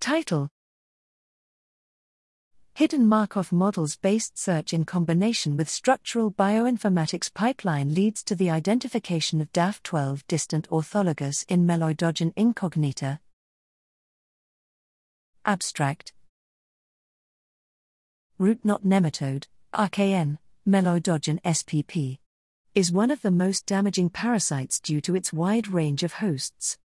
Title Hidden Markov models based search in combination with structural bioinformatics pipeline leads to the identification of DAF12 distant orthologous in Meloidogyne incognita. Abstract Root knot nematode, RKN, Meloidogyne SPP, is one of the most damaging parasites due to its wide range of hosts.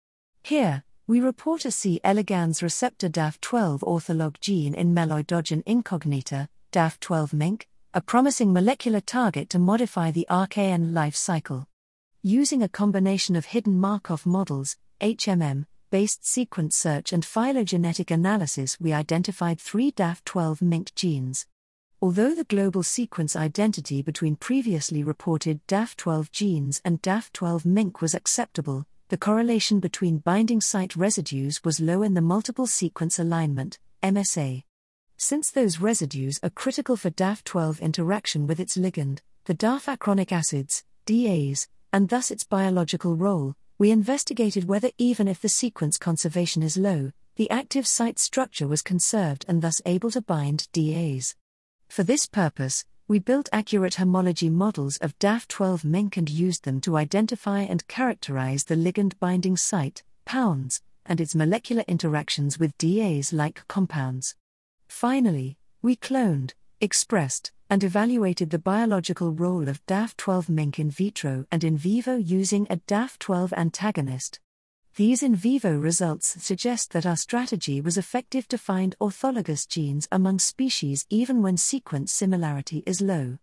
Here, we report a C. elegans receptor DAF12 ortholog gene in Meloidogyne incognita, DAF12 MINC, a promising molecular target to modify the RKN life cycle. Using a combination of hidden Markov models, HMM, based sequence search and phylogenetic analysis, we identified three DAF12 MINC genes. Although the global sequence identity between previously reported DAF12 genes and DAF12 MINC was acceptable, the correlation between binding site residues was low in the multiple sequence alignment, MSA. Since those residues are critical for DAF12 interaction with its ligand, the dafachronic acids, DAs, and thus its biological role, we investigated whether even if the sequence conservation is low, the active site structure was conserved and thus able to bind DAs. For this purpose, we built accurate homology models of DAF12 MINC and used them to identify and characterize the ligand binding site, POUNds, and its molecular interactions with DAs like compounds. Finally, we cloned, expressed, and evaluated the biological role of DAF12 MINC in vitro and in vivo using a DAF12 antagonist. These in vivo results suggest that our strategy was effective to find orthologous genes among species even when sequence similarity is low.